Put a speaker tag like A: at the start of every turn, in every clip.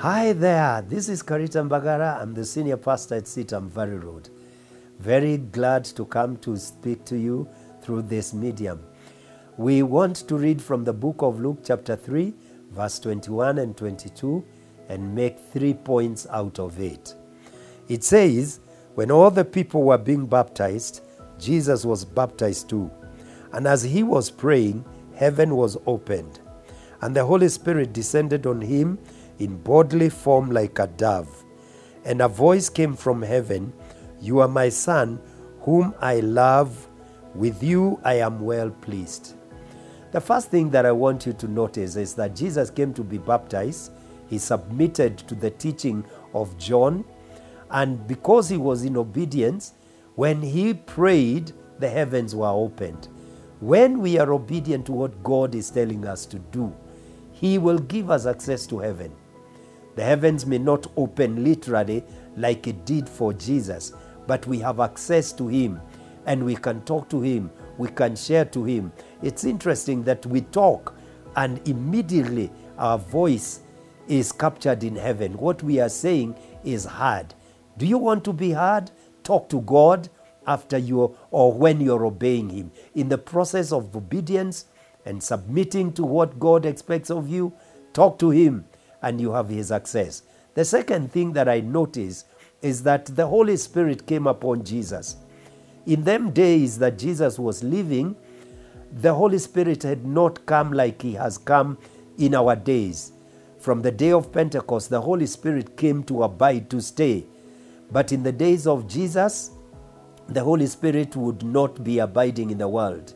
A: Hi there, this is Karita Mbagara. I'm the senior pastor at CITAM Valley Road. Very glad to come to speak to you through this medium. We want to read from the book of Luke, chapter 3, verse 21 and 22, and make three points out of it. It says, When all the people were being baptized, Jesus was baptized too. And as he was praying, heaven was opened, and the Holy Spirit descended on him in bodily form like a dove. And a voice came from heaven You are my Son, whom I love. With you I am well pleased. The first thing that I want you to notice is that Jesus came to be baptized. He submitted to the teaching of John. And because he was in obedience, when he prayed, the heavens were opened. When we are obedient to what God is telling us to do, he will give us access to heaven. The heavens may not open literally like it did for Jesus, but we have access to Him and we can talk to Him, we can share to Him. It's interesting that we talk and immediately our voice is captured in heaven. What we are saying is heard. Do you want to be heard? Talk to God after you or when you're obeying Him. In the process of obedience and submitting to what God expects of you, talk to Him and you have his access. The second thing that I notice is that the Holy Spirit came upon Jesus. In them days that Jesus was living, the Holy Spirit had not come like he has come in our days. From the day of Pentecost, the Holy Spirit came to abide, to stay. But in the days of Jesus, the Holy Spirit would not be abiding in the world,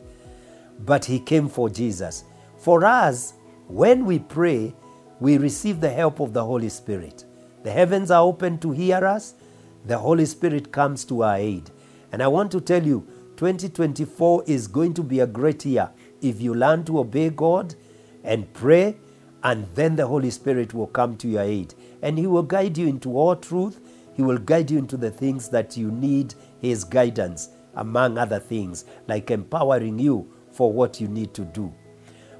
A: but he came for Jesus. For us, when we pray, we receive the help of the Holy Spirit. The heavens are open to hear us, the Holy Spirit comes to our aid. And I want to tell you, 2024 is going to be a great year if you learn to obey God and pray, and then the Holy Spirit will come to your aid. And He will guide you into all truth. He will guide you into the things that you need His guidance, among other things, like empowering you for what you need to do.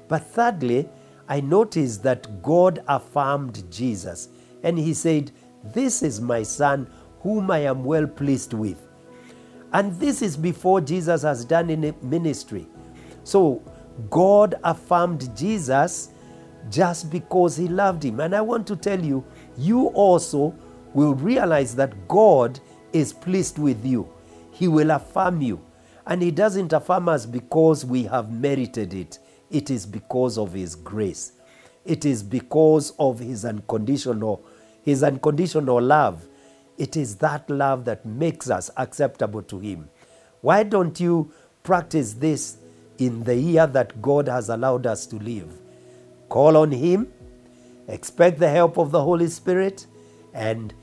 A: But thirdly, I noticed that God affirmed Jesus and he said, This is my son whom I am well pleased with. And this is before Jesus has done any ministry. So God affirmed Jesus just because he loved him. And I want to tell you, you also will realize that God is pleased with you. He will affirm you. And he doesn't affirm us because we have merited it it is because of his grace. It is because of his unconditional his unconditional love. It is that love that makes us acceptable to him. Why don't you practice this in the year that God has allowed us to live? Call on him, expect the help of the Holy Spirit and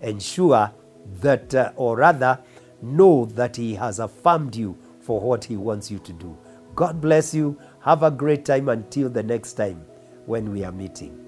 A: ensure that uh, or rather know that he has affirmed you for what he wants you to do. God bless you. Have a great time until the next time when we are meeting.